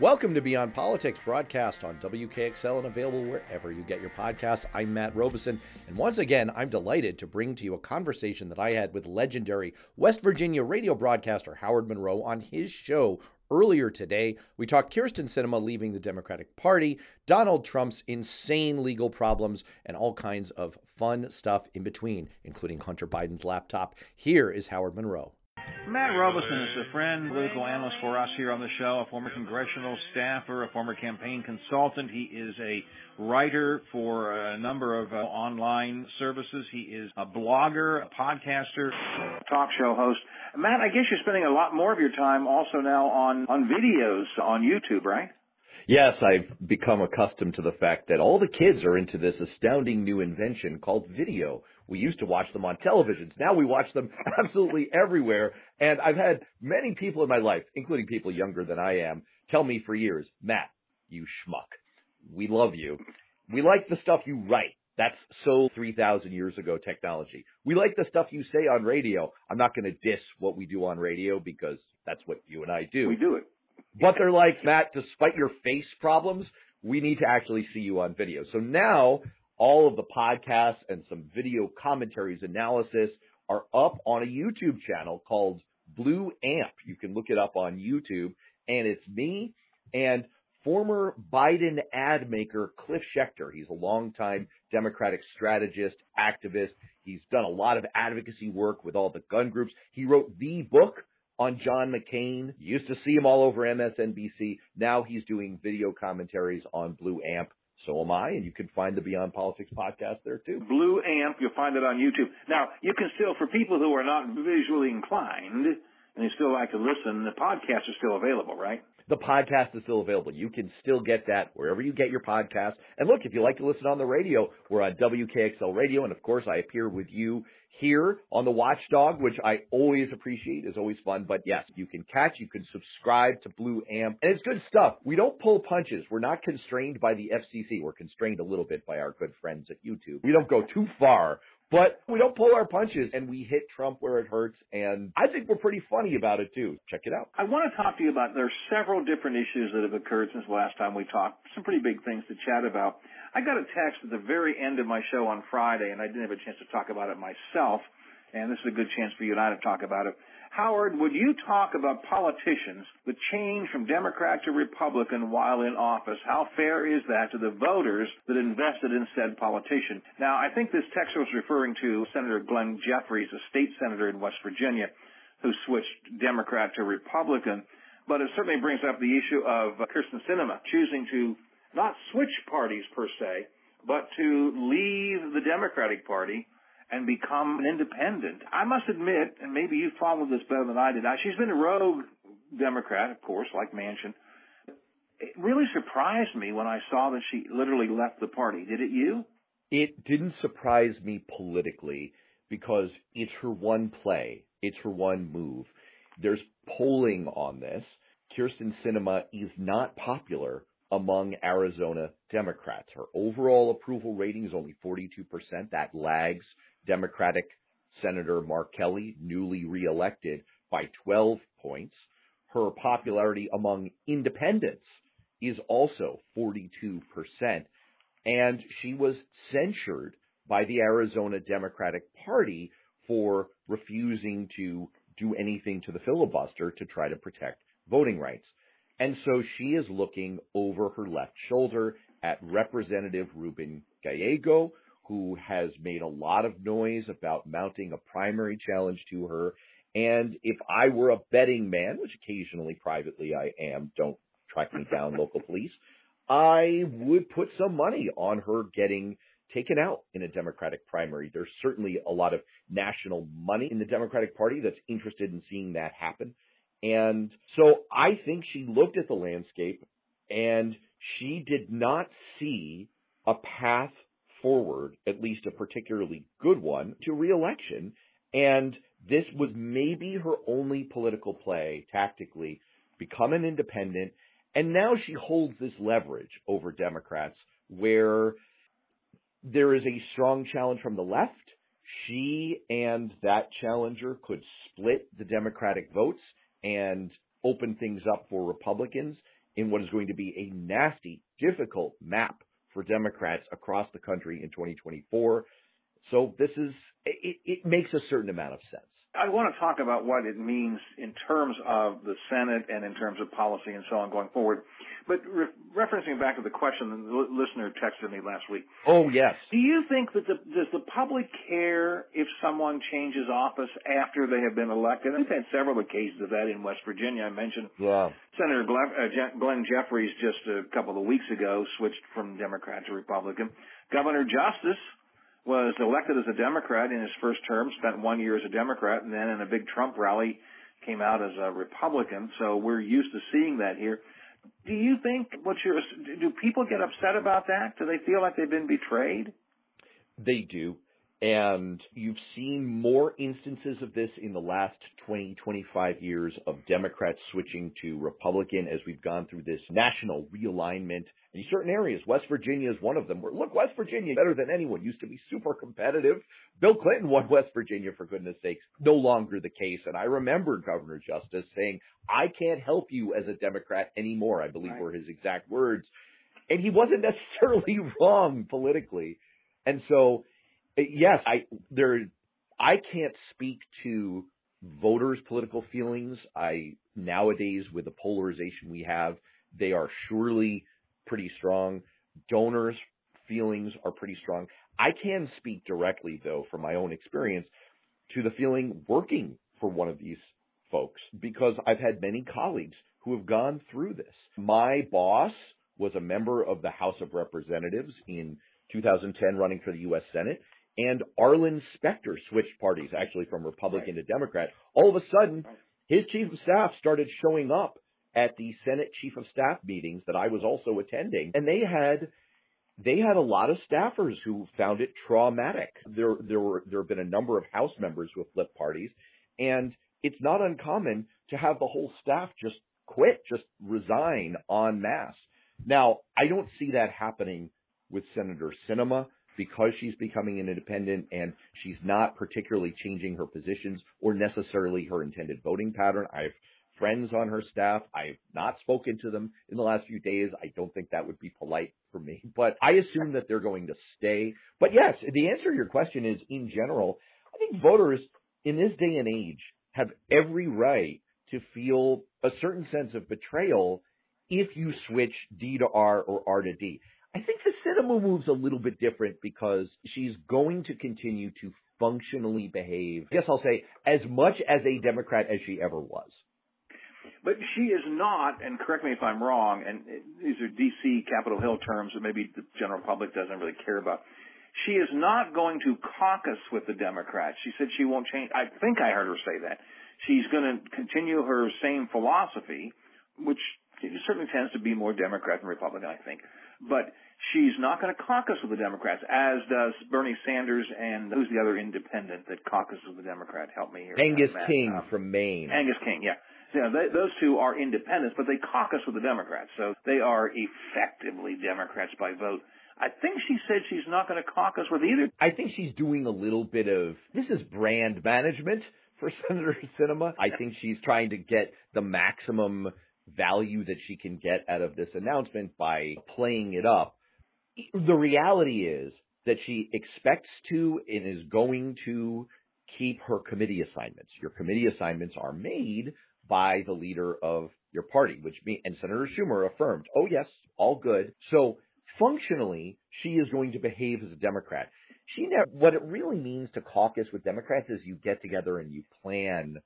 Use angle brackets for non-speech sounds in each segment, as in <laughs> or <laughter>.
Welcome to Beyond Politics, broadcast on WKXL and available wherever you get your podcasts. I'm Matt Robison, and once again, I'm delighted to bring to you a conversation that I had with legendary West Virginia radio broadcaster Howard Monroe on his show earlier today. We talked Kyrsten Sinema leaving the Democratic Party, Donald Trump's insane legal problems, and all kinds of fun stuff in between, including Hunter Biden's laptop. Here is Howard Monroe. Matt Robison is a friend, political analyst for us here on the show, a former congressional staffer, a former campaign consultant. He is a writer for a number of uh, online services. He is a blogger, a podcaster, talk show host. Matt, I guess you're spending a lot more of your time also now on, on videos on YouTube, right? Yes, I've become accustomed to the fact that all the kids are into this astounding new invention called video. We used to watch them on televisions. Now we watch them <laughs> absolutely everywhere. And I've had many people in my life, including people younger than I am, tell me for years, Matt, you schmuck. We love you. We like the stuff you write. That's so 3,000 years ago technology. We like the stuff you say on radio. I'm not going to diss what we do on radio because that's what you and I do. We do it. But they're like, Matt, despite your face problems, we need to actually see you on video. So now all of the podcasts and some video commentaries analysis are up on a YouTube channel called Blue Amp. You can look it up on YouTube and it's me and former Biden ad maker Cliff Schecter. He's a longtime Democratic strategist, activist. He's done a lot of advocacy work with all the gun groups. He wrote the book on John McCain. You used to see him all over MSNBC. Now he's doing video commentaries on Blue Amp. So am I, and you can find the Beyond Politics podcast there too. Blue Amp, you'll find it on YouTube. Now, you can still, for people who are not visually inclined, and you still like to listen, the podcast is still available, right? The podcast is still available. You can still get that wherever you get your podcast. And look, if you like to listen on the radio, we're on WKXL Radio. And of course, I appear with you here on the Watchdog, which I always appreciate, is always fun. But yes, you can catch, you can subscribe to Blue Amp, and it's good stuff. We don't pull punches. We're not constrained by the FCC. We're constrained a little bit by our good friends at YouTube. We don't go too far but we don't pull our punches and we hit Trump where it hurts. And I think we're pretty funny about it too. Check it out. I want to talk to you about, there's several different issues that have occurred since the last time we talked. Some pretty big things to chat about. I got a text at the very end of my show on Friday and I didn't have a chance to talk about it myself. And this is a good chance for you and I to talk about it. Howard, would you talk about politicians that change from Democrat to Republican while in office? How fair is that to the voters that invested in said politician? Now, I think this text was referring to Senator Glenn Jeffries, a state senator in West Virginia, who switched Democrat to Republican. But it certainly brings up the issue of Kyrsten Sinema choosing to not switch parties per se, but to leave the Democratic Party and become an independent. I must admit, and maybe you followed this better than I did. She's been a rogue Democrat, of course, like Manchin. It really surprised me when I saw that she literally left the party. Did it you? It didn't surprise me politically because it's her one play. It's her one move. There's polling on this. Kyrsten Sinema is not popular among Arizona Democrats. Her overall approval rating is only 42%. That lags Democratic Senator Mark Kelly, newly reelected, by 12 points. Her popularity among independents is also 42%. And she was censured by the Arizona Democratic Party for refusing to do anything to the filibuster to try to protect voting rights. And so she is looking over her left shoulder at Representative Ruben Gallego, who has made a lot of noise about mounting a primary challenge to her. And if I were a betting man, which occasionally privately I am, don't track me down, local police, I would put some money on her getting taken out in a Democratic primary. There's certainly a lot of national money in the Democratic Party that's interested in seeing that happen. And so I think she looked at the landscape and she did not see a path forward, at least a particularly good one, to reelection. And this was maybe her only political play tactically, become an independent. And now she holds this leverage over Democrats where there is a strong challenge from the left. She and that challenger could split the Democratic votes and open things up for Republicans. in what is going to be a nasty, difficult map for Democrats across the country in 2024. So this is, it, it makes a certain amount of sense. I want to talk about what it means in terms of the Senate and in terms of policy and so on going forward. But re- referencing back to the question the listener texted me last week. Oh yes. Do you think that the, does the public care if someone changes office after they have been elected? We've had several cases of that in West Virginia. I mentioned yeah. Senator Glenn, uh, Glenn Jeffries just a couple of weeks ago switched from Democrat to Republican. Governor Justice was elected as a Democrat in his first term, spent one year as a Democrat, and then in a big Trump rally came out as a Republican. So we're used to seeing that here. Do you think what's your do people get upset about that? Do they feel like they've been betrayed? They do. And you've seen more instances of this in the last 20, 25 years of Democrats switching to Republican as we've gone through this national realignment in certain areas. West Virginia is one of them. Where, look, West Virginia, better than anyone, used to be super competitive. Bill Clinton won <laughs> West Virginia, for goodness sakes. No longer the case. And I remember Governor Justice saying, I can't help you as a Democrat anymore, I believe right. were his exact words. And he wasn't <laughs> necessarily wrong politically. And so yes, I there I can't speak to voters' political feelings. I nowadays with the polarization we have, they are surely pretty strong. Donors' feelings are pretty strong. I can speak directly though from my own experience to the feeling working for one of these folks because I've had many colleagues who have gone through this. My boss was a member of the House of Representatives in 2010 running for the U.S. Senate and Arlen Specter switched parties, actually from Republican right. to Democrat. All of a sudden, his chief of staff started showing up at the Senate chief of staff meetings that I was also attending, and they had they had a lot of staffers who found it traumatic. There there were there have been a number of House members who have flipped parties, and it's not uncommon to have the whole staff just quit, just resign en masse. Now, I don't see that happening with Senator Sinema because she's becoming an independent and she's not particularly changing her positions or necessarily her intended voting pattern. I have friends on her staff. I've not spoken to them in the last few days. I don't think that would be polite for me, <laughs> but I assume that they're going to stay. But yes, the answer to your question is in general, I think voters in this day and age have every right to feel a certain sense of betrayal if you switch D to R or R to D. I think the Sinema move's a little bit different because she's going to continue to functionally behave, I guess I'll say, as much as a Democrat as she ever was. But she is not, and correct me if I'm wrong, and these are DC Capitol Hill terms that maybe the general public doesn't really care about. She is not going to caucus with the Democrats. She said she won't change. I think I heard her say that. She's going to continue her same philosophy, which certainly tends to be more Democrat than Republican, I think but she's not going to caucus with the Democrats, as does Bernie Sanders and who's the other independent that caucuses with the Democrat? Help me here. Angus uh, King um, from Maine. Angus King, yeah. Yeah, they, those two are independents, but they caucus with the Democrats, so they are effectively Democrats by vote. I think she said she's not going to caucus with either. I think she's doing a little bit of this is brand management for <laughs> Senator Sinema. I think she's trying to get the maximum value that she can get out of this announcement by playing it up. The reality is that she expects to and is going to keep her committee assignments. Your committee assignments are made by the leader of your party, which means, and Senator Schumer affirmed, oh yes, all good. So functionally, she is going to behave as a Democrat. She never, what it really means to caucus with Democrats is you get together and you plan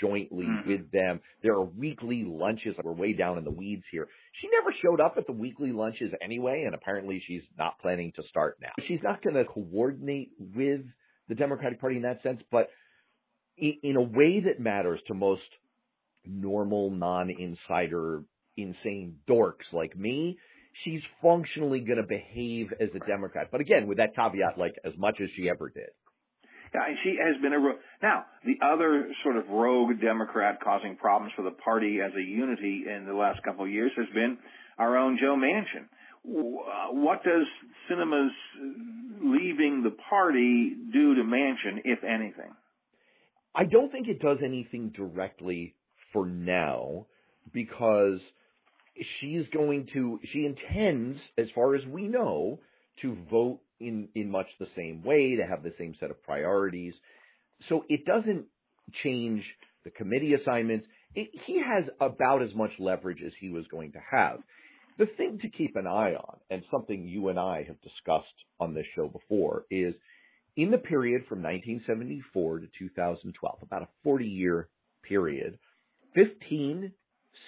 jointly mm-hmm. with them. There are weekly lunches. We're way down in the weeds here. She never showed up at the weekly lunches anyway, and apparently she's not planning to start now. She's not going to coordinate with the Democratic Party in that sense, but in a way that matters to most normal, non-insider, insane dorks like me, she's functionally going to behave as a Democrat. But again, with that caveat, like as much as she ever did. She has been a ro- now the other sort of rogue Democrat causing problems for the party as a unity in the last couple of years has been our own Joe Manchin. What does Sinema's leaving the party do to Manchin, if anything? I don't think it does anything directly for now because she's going to, she intends, as far as we know, to vote in, in much the same way, to have the same set of priorities. So it doesn't change the committee assignments. It, he has about as much leverage as he was going to have. The thing to keep an eye on, and something you and I have discussed on this show before, is in the period from 1974 to 2012, about a 40 year period, 15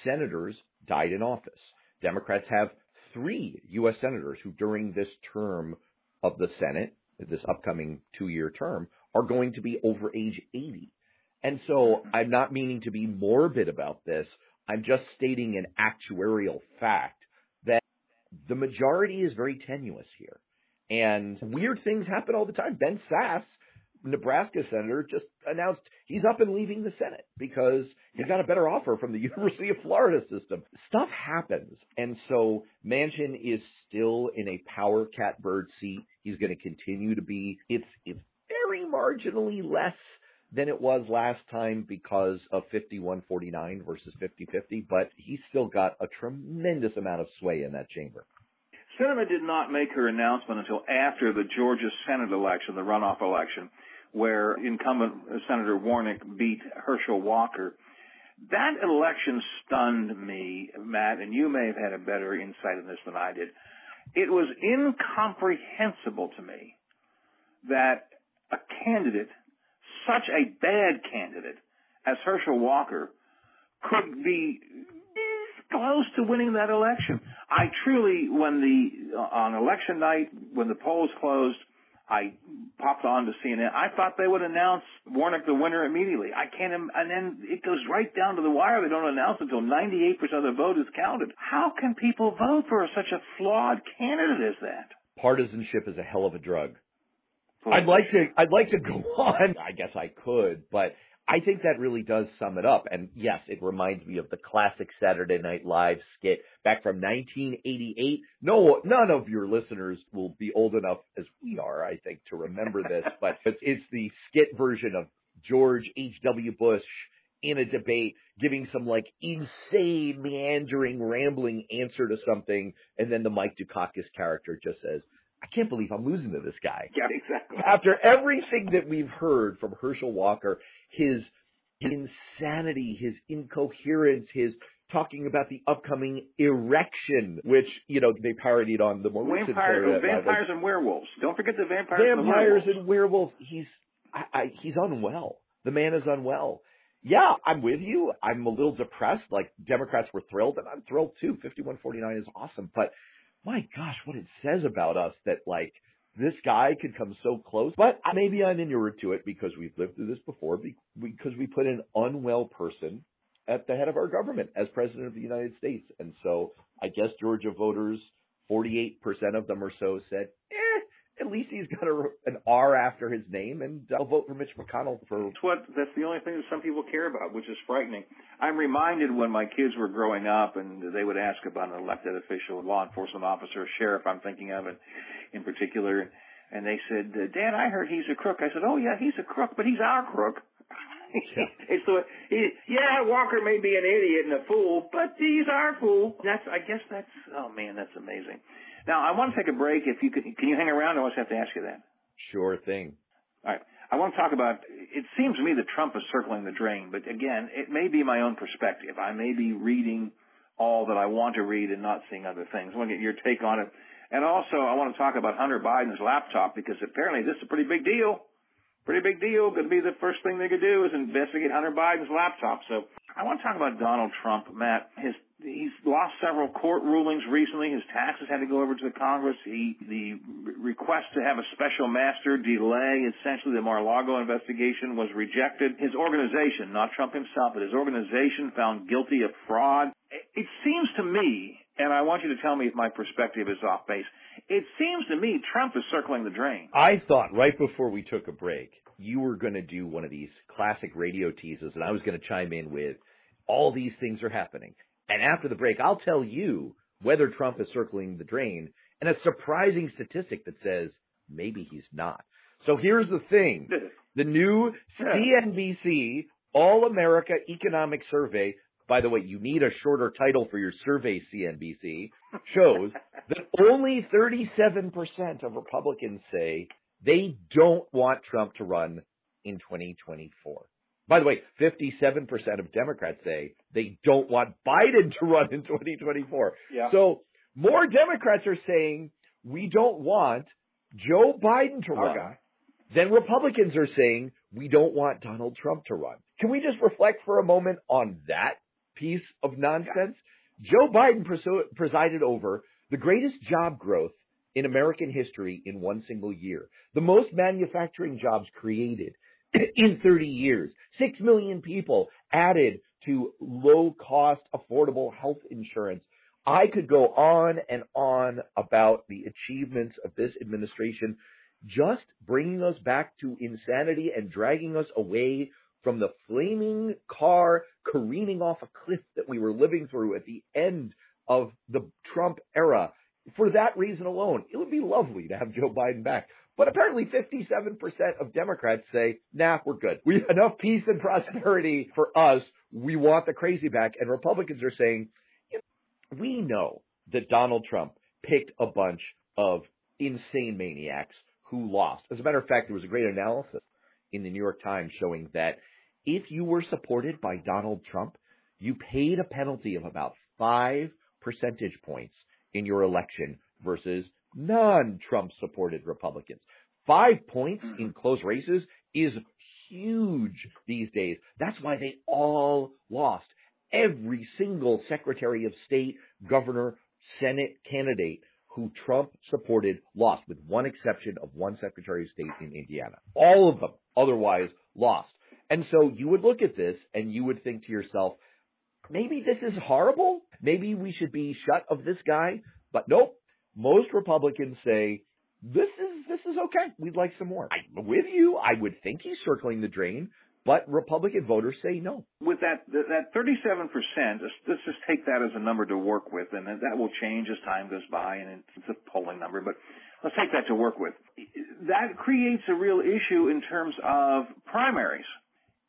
senators died in office. Democrats have three U.S. senators who, during this term of the Senate, this upcoming two year term, are going to be over age 80. And so I'm not meaning to be morbid about this. I'm just stating an actuarial fact that the majority is very tenuous here. And weird things happen all the time. Ben Sasse Nebraska senator just announced he's up and leaving the Senate because he got a better offer from the <laughs> University of Florida system. Stuff happens. And so Manchin is still in a power catbird seat. He's going to continue to be. It's, it's very marginally less than it was last time because of 51-49 versus 50-50, but he's still got a tremendous amount of sway in that chamber. Sinema did not make her announcement until after the Georgia Senate election, the runoff election where incumbent Senator Warnock beat Herschel Walker. That election stunned me, Matt, and you may have had a better insight in this than I did. It was incomprehensible to me that a candidate, such a bad candidate as Herschel Walker, could be close to winning that election. I truly, when the, on election night, when the polls closed, I popped on to CNN. I thought they would announce Warnock the winner immediately. I can't, and then it goes right down to the wire. They don't announce until 98% of the vote is counted. How can people vote for such a flawed candidate as that? Partisanship is a hell of a drug. I'd like to, I'd like to go <laughs> on. I guess I could, but I think that really does sum it up. And yes, it reminds me of the classic Saturday Night Live skit back from 1988. No, none of your listeners will be old enough as we are, I think, to remember this, <laughs> but it's, it's the skit version of George H.W. Bush in a debate giving some like insane, meandering, rambling answer to something. And then the Mike Dukakis character just says, I can't believe I'm losing to this guy. Yeah, exactly. After everything that we've heard from Herschel Walker, his insanity, his incoherence, his talking about the upcoming erection, which you know they parodied on the more recent vampires, vampires and werewolves. Don't forget the vampires. Vampires and, and werewolves. He's I, I, he's unwell. The man is unwell. Yeah, I'm with you. I'm a little depressed. Like Democrats were thrilled, and I'm thrilled too. 5149 is awesome, but my gosh, what it says about us that like this guy could come so close. But maybe I'm inured to it because we've lived through this before because we put an unwell person at the head of our government as president of the United States. And so I guess Georgia voters, 48% of them or so said, eh, at least he's got a, an R after his name, and I'll vote for Mitch McConnell for. That's what. That's the only thing that some people care about, which is frightening. I'm reminded when my kids were growing up, and they would ask about an elected official, law enforcement officer, or sheriff. I'm thinking of it in particular, and they said, "Dad, I heard he's a crook." I said, "Oh yeah, he's a crook, but he's our crook." Yeah. <laughs> the he, yeah, Walker may be an idiot and a fool, but he's our fool. That's I guess that's oh man, that's amazing. Now, I want to take a break. If you can, can you hang around? I just have to ask you that. Sure thing. All right. I want to talk about. It seems to me that Trump is circling the drain, but again, it may be my own perspective. I may be reading all that I want to read and not seeing other things. I want to get your take on it. And also, I want to talk about Hunter Biden's laptop because apparently this is a pretty big deal. Pretty big deal. To be the first thing they could do is investigate Hunter Biden's laptop. So I want to talk about Donald Trump, Matt. His he's lost several court rulings recently. His taxes had to go over to the Congress. He the request to have a special master delay essentially the Mar-a-Lago investigation was rejected. His organization, not Trump himself, but his organization found guilty of fraud. It seems to me, and I want you to tell me if my perspective is off base. It seems to me Trump is circling the drain. I thought right before we took a break, you were going to do one of these classic radio teases, and I was going to chime in with all these things are happening. And after the break, I'll tell you whether Trump is circling the drain and a surprising statistic that says maybe he's not. So here's the thing. <laughs> The new CNBC All America Economic Survey by the way, you need a shorter title for your survey, CNBC, shows <laughs> that only 37% of Republicans say they don't want Trump to run in 2024. By the way, 57% of Democrats say they don't want Biden to run in 2024. Yeah. So more Democrats are saying we don't want Joe Biden to run guy. than Republicans are saying we don't want Donald Trump to run. Can we just reflect for a moment on that piece of nonsense? Joe Biden presided over the greatest job growth in American history in one single year, the most manufacturing jobs created <clears throat> in 30 years, 6 million people added to low cost, affordable health insurance. I could go on and on about the achievements of this administration, just bringing us back to insanity and dragging us away from the flaming car careening off a cliff that we were living through at the end of the Trump era. For that reason alone, it would be lovely to have Joe Biden back. But apparently 57% of Democrats say, nah, we're good. We have enough peace and prosperity for us. We want the crazy back. And Republicans are saying, we know that Donald Trump picked a bunch of insane maniacs who lost. As a matter of fact, there was a great analysis in the New York Times showing that if you were supported by Donald Trump, you paid a penalty of about five percentage points in your election versus non-Trump supported Republicans. Five points hmm. in close races is huge these days. That's why they all lost. Every single Secretary of State, Governor, Senate candidate who Trump supported lost, with one exception of one Secretary of State in Indiana. All of them otherwise lost. And so you would look at this and you would think to yourself, maybe this is horrible. Maybe we should be shut of this guy. But nope. Most Republicans say this is this is okay. We'd like some more. I'm with you. I would think he's circling the drain, but Republican voters say no. With that that 37 percent, let's just take that as a number to work with, and that will change as time goes by, and it's a polling number, but let's take that to work with. That creates a real issue in terms of primaries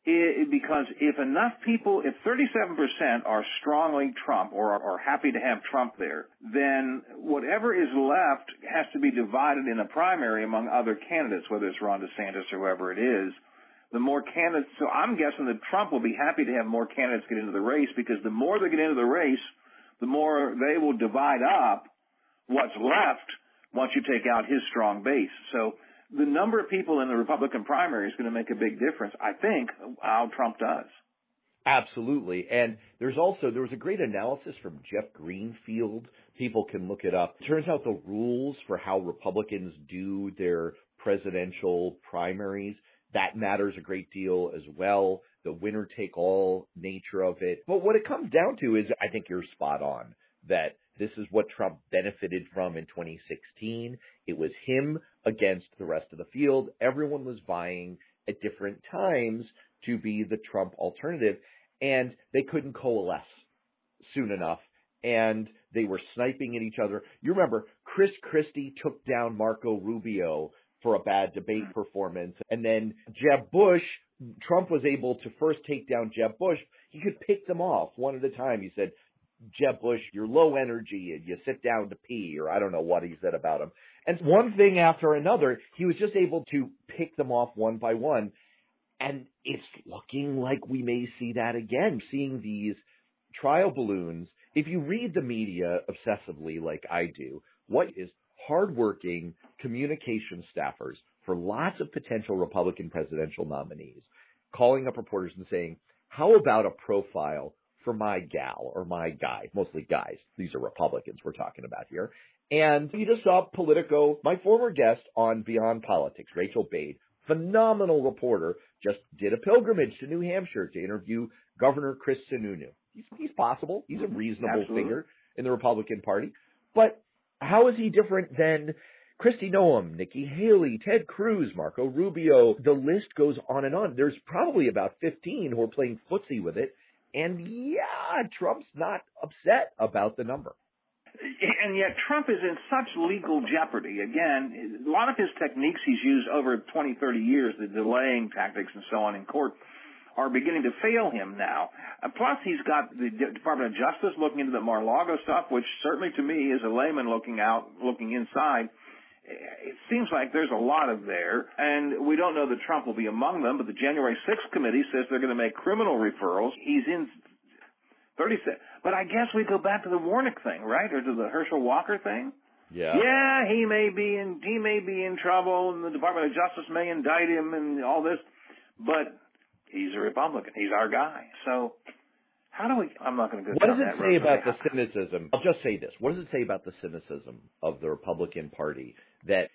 it, because if enough people, if 37% are strongly Trump or are, are happy to have Trump there, then whatever is left has to be divided in a primary among other candidates, whether it's Ron DeSantis or whoever it is. The more candidates, so I'm guessing that Trump will be happy to have more candidates get into the race because the more they get into the race, the more they will divide up what's left once you take out his strong base. So the number of people in the Republican primary is going to make a big difference. I think how Trump does. Absolutely. And there's also, there was a great analysis from Jeff Greenfield. People can look it up. It turns out the rules for how Republicans do their presidential primaries, that matters a great deal as well. The winner take all nature of it. But what it comes down to is, I think you're spot on that this is what Trump benefited from in 2016. It was him against the rest of the field. Everyone was vying at different times to be the Trump alternative, and they couldn't coalesce soon enough. And they were sniping at each other. You remember, Chris Christie took down Marco Rubio for a bad debate performance. And then Jeb Bush, Trump was able to first take down Jeb Bush. He could pick them off one at a time. He said, Jeb Bush, you're low energy and you sit down to pee, or I don't know what he said about him. And one thing after another, he was just able to pick them off one by one. And it's looking like we may see that again, seeing these trial balloons. If you read the media obsessively like I do, what is hardworking communication staffers for lots of potential Republican presidential nominees calling up reporters and saying, how about a profile for my gal or my guy, mostly guys. These are Republicans we're talking about here. And you just saw Politico, my former guest on Beyond Politics, Rachel Bade, phenomenal reporter, just did a pilgrimage to New Hampshire to interview Governor Chris Sununu. He's, he's possible. He's a mm-hmm. reasonable Absolutely. figure in the Republican Party. But how is he different than Kristi Noem, Nikki Haley, Ted Cruz, Marco Rubio? The list goes on and on. There's probably about 15 who are playing footsie with it. And yeah, Trump's not upset about the number. And yet Trump is in such legal jeopardy. Again, a lot of his techniques he's used over 20, 30 years, the delaying tactics and so on in court, are beginning to fail him now. Uh, plus, he's got the Department of Justice looking into the Mar-a-Lago stuff, which certainly to me, as a layman looking out, looking inside, it seems like there's a lot of there, and we don't know that Trump will be among them, but the January 6th committee says they're going to make criminal referrals. He's in 36. But I guess we go back to the Warnock thing, right? Or to the Herschel Walker thing? Yeah. Yeah, he may be in he may be in trouble and the Department of Justice may indict him and all this, but he's a Republican. He's our guy. So how do we I'm not going to go What does it say about the cynicism? I'll just say this. What does it say about the cynicism of the Republican Party that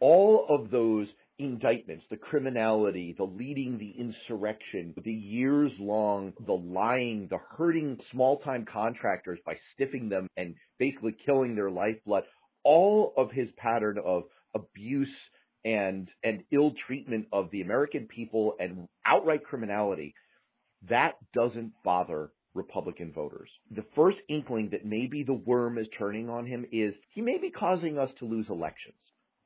all of those indictments, the criminality, the leading the insurrection, the years long, the lying, the hurting small time contractors by stiffing them and basically killing their lifeblood, all of his pattern of abuse and and ill treatment of the American people and outright criminality, that doesn't bother Republican voters. The first inkling that maybe the worm is turning on him is he may be causing us to lose elections.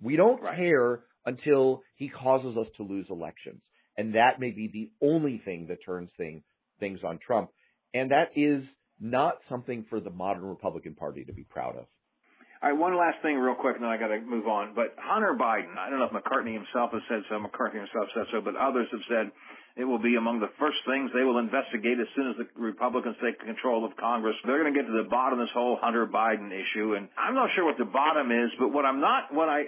We don't Right. care until he causes us to lose elections. And that may be the only thing that turns thing, things on Trump. And that is not something for the modern Republican Party to be proud of. All right, one last thing real quick, and then I got to move on. But Hunter Biden, I don't know if McCartney himself has said so, McCarthy himself said so, but others have said it will be among the first things they will investigate as soon as the Republicans take control of Congress. They're going to get to the bottom of this whole Hunter Biden issue, and I'm not sure what the bottom is, but what I'm not, what I,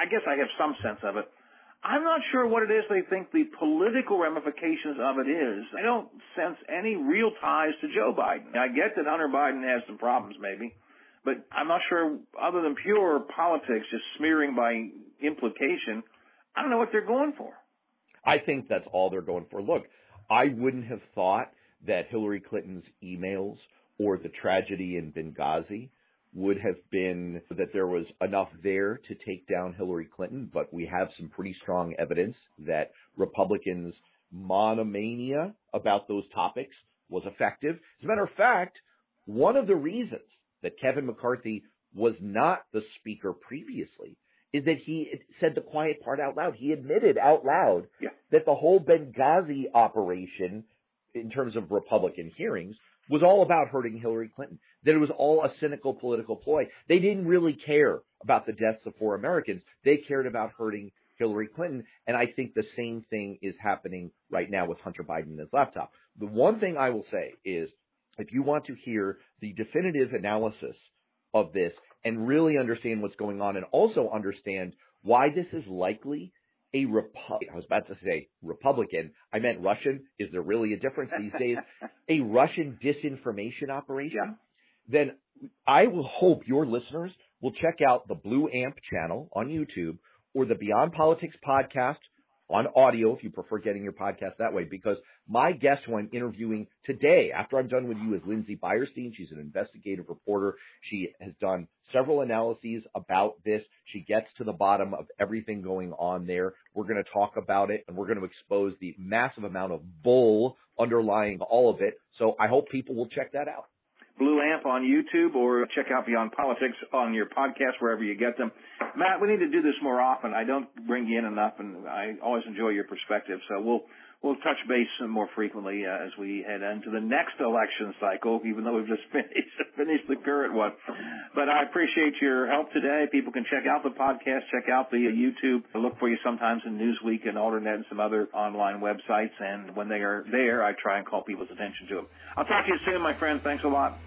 I, guess I have some sense of it. I'm not sure what it is they think the political ramifications of it is. I don't sense any real ties to Joe Biden. I get that Hunter Biden has some problems, maybe but I'm not sure, other than pure politics, just smearing by implication, I don't know what they're going for. I think that's all they're going for. Look, I wouldn't have thought that Hillary Clinton's emails or the tragedy in Benghazi would have been that there was enough there to take down Hillary Clinton, but we have some pretty strong evidence that Republicans' monomania about those topics was effective. As a matter of fact, one of the reasons that Kevin McCarthy was not the speaker previously is that he said the quiet part out loud. He admitted out loud Yeah. that the whole Benghazi operation, in terms of Republican hearings, was all about hurting Hillary Clinton. That it was all a cynical political ploy. They didn't really care about the deaths of four Americans. They cared about hurting Hillary Clinton. And I think the same thing is happening right now with Hunter Biden and his laptop. The one thing I will say is if you want to hear the definitive analysis of this and really understand what's going on and also understand why this is likely a Repu- I was about to say Republican. I meant Russian. Is there really a difference these days? <laughs> A Russian disinformation operation? Yeah. Then I will hope your listeners will check out the Blue Amp channel on YouTube or the Beyond Politics podcast on audio if you prefer getting your podcast that way because my guest who I'm interviewing today after I'm done with you is Lindsay Beyerstein. She's an investigative reporter. She has done several analyses about this. She gets to the bottom of everything going on there. We're going to talk about it and we're going to expose the massive amount of bull underlying all of it. So I hope people will check that out. Blue Amp on YouTube or check out Beyond Politics on your podcast wherever you get them. Matt, we need to do this more often. I don't bring you in enough, and I always enjoy your perspective. So we'll we'll touch base more frequently uh, as we head into the next election cycle. Even though we've just <laughs> finished finished the current one, but I appreciate your help today. People can check out the podcast, check out the uh, YouTube. I look for you sometimes in Newsweek and Alternet and some other online websites. And when they are there, I try and call people's attention to them. I'll talk to you soon, my friend. Thanks a lot.